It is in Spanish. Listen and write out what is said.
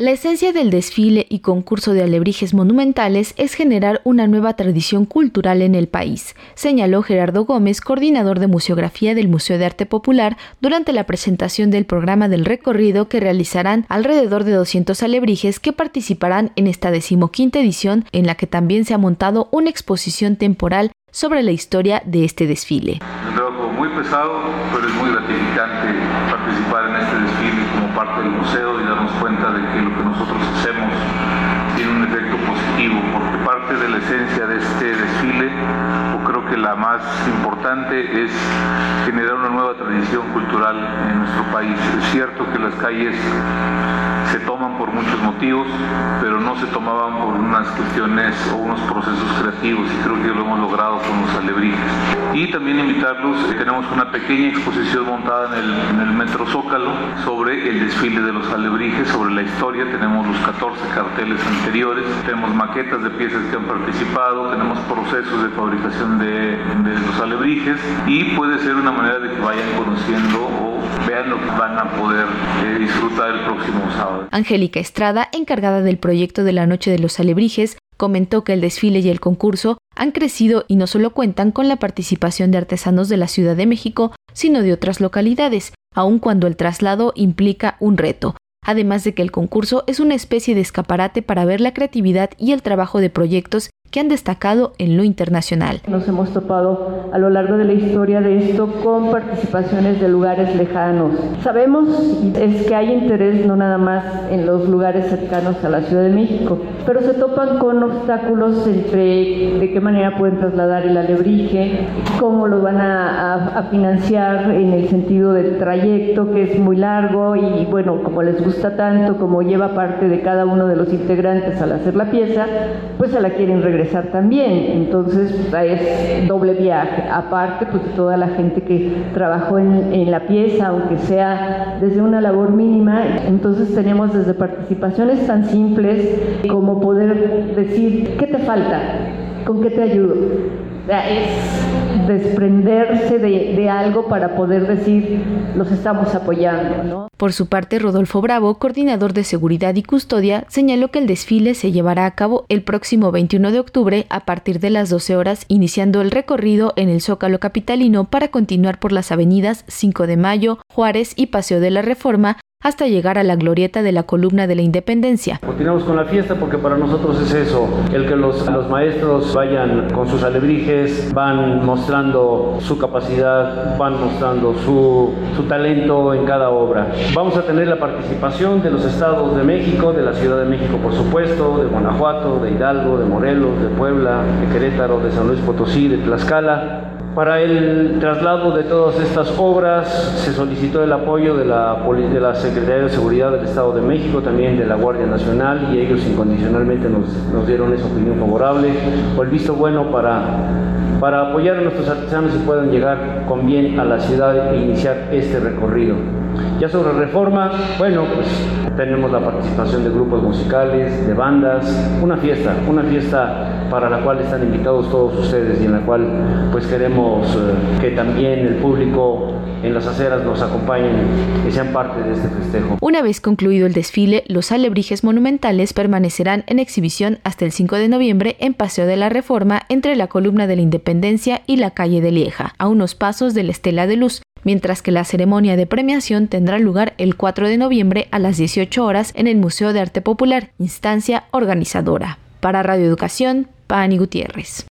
La esencia del desfile y concurso de alebrijes monumentales es generar una nueva tradición cultural en el país, señaló Gerardo Gómez, coordinador de museografía del Museo de Arte Popular, durante la presentación del programa del recorrido que realizarán alrededor de 200 alebrijes que participarán en esta decimoquinta edición, en la que también se ha montado una exposición temporal sobre la historia de este desfile. Muy pesado, pero es muy gratificante participar en este desfile como parte del museo y darnos cuenta de que lo que nosotros hacemos la más importante, es generar una nueva tradición cultural en nuestro país. Es cierto que las calles se toman por muchos motivos, pero no se tomaban por unas cuestiones o unos procesos creativos y creo que lo hemos logrado con los alebrijes. Y también invitarlos, eh, tenemos una pequeña exposición montada en el, en el Metro Zócalo sobre el desfile de los alebrijes, sobre la historia, tenemos los 14 carteles anteriores, tenemos maquetas de piezas que han participado, tenemos procesos de fabricación de, de los alebrijes y puede ser una manera de que vayan conociendo o vean lo que van a poder eh, disfrutar el próximo sábado. Angélica Estrada, encargada del proyecto de la Noche de los Alebrijes, comentó que el desfile y el concurso han crecido y no solo cuentan con la participación de artesanos de la Ciudad de México, sino de otras localidades, aun cuando el traslado implica un reto, además de que el concurso es una especie de escaparate para ver la creatividad y el trabajo de proyectos que han destacado en lo internacional. Nos hemos topado a lo largo de la historia de esto con participaciones de lugares lejanos. Sabemos es que hay interés no nada más en los lugares cercanos a la Ciudad de México, pero se topan con obstáculos entre de qué manera pueden trasladar el alebrije, cómo lo van a, a, a financiar en el sentido del trayecto que es muy largo y bueno, como les gusta tanto, como lleva parte de cada uno de los integrantes al hacer la pieza, pues se la quieren regresar también. Entonces es doble viaje. Aparte, pues toda la gente que trabajó en, la pieza, aunque sea desde una labor mínima. Entonces tenemos desde participaciones tan simples como poder decir, ¿qué te falta? ¿Con qué te ayudo? es desprenderse de, algo para poder decir los estamos apoyando. ¿no? Por su parte, Rodolfo Bravo, coordinador de seguridad y custodia, señaló que el desfile se llevará a cabo el próximo 21 de octubre a partir de las 12 horas, iniciando el recorrido en el Zócalo Capitalino para continuar por las avenidas 5 de Mayo, Juárez y Paseo de la Reforma, hasta llegar a la glorieta de la columna de la independencia. Continuamos con la fiesta porque para nosotros es eso, el que los, los maestros vayan con sus alebrijes, van mostrando su capacidad, van mostrando su, su talento en cada obra. Vamos a tener la participación de los estados de México, de la Ciudad de México por supuesto, de Guanajuato, de Hidalgo, de Morelos, de Puebla, de Querétaro, de San Luis Potosí, de Tlaxcala, para el traslado de todas estas obras se solicitó el apoyo de la, de la, Secretaría de Seguridad del Estado de México, también de la Guardia Nacional, y ellos incondicionalmente nos, dieron esa opinión favorable o el visto bueno para, para apoyar a nuestros artesanos y puedan llegar con bien a la ciudad e iniciar este recorrido. Ya sobre reforma, bueno, pues tenemos la participación de grupos musicales, de bandas, una fiesta, una fiesta para la cual están invitados todos ustedes y en la cual pues queremos eh, que también el público en las aceras nos acompañen y sean parte de este festejo. Una vez concluido el desfile, los alebrijes monumentales permanecerán en exhibición hasta el 5 de noviembre en Paseo de la Reforma entre la columna de la Independencia y la calle de Lieja, a unos pasos de la Estela de Luz, mientras que la ceremonia de premiación tendrá lugar el 4 de noviembre a las 18 horas en el Museo de Arte Popular, instancia organizadora. Para Radio Educación, Pani Gutiérrez.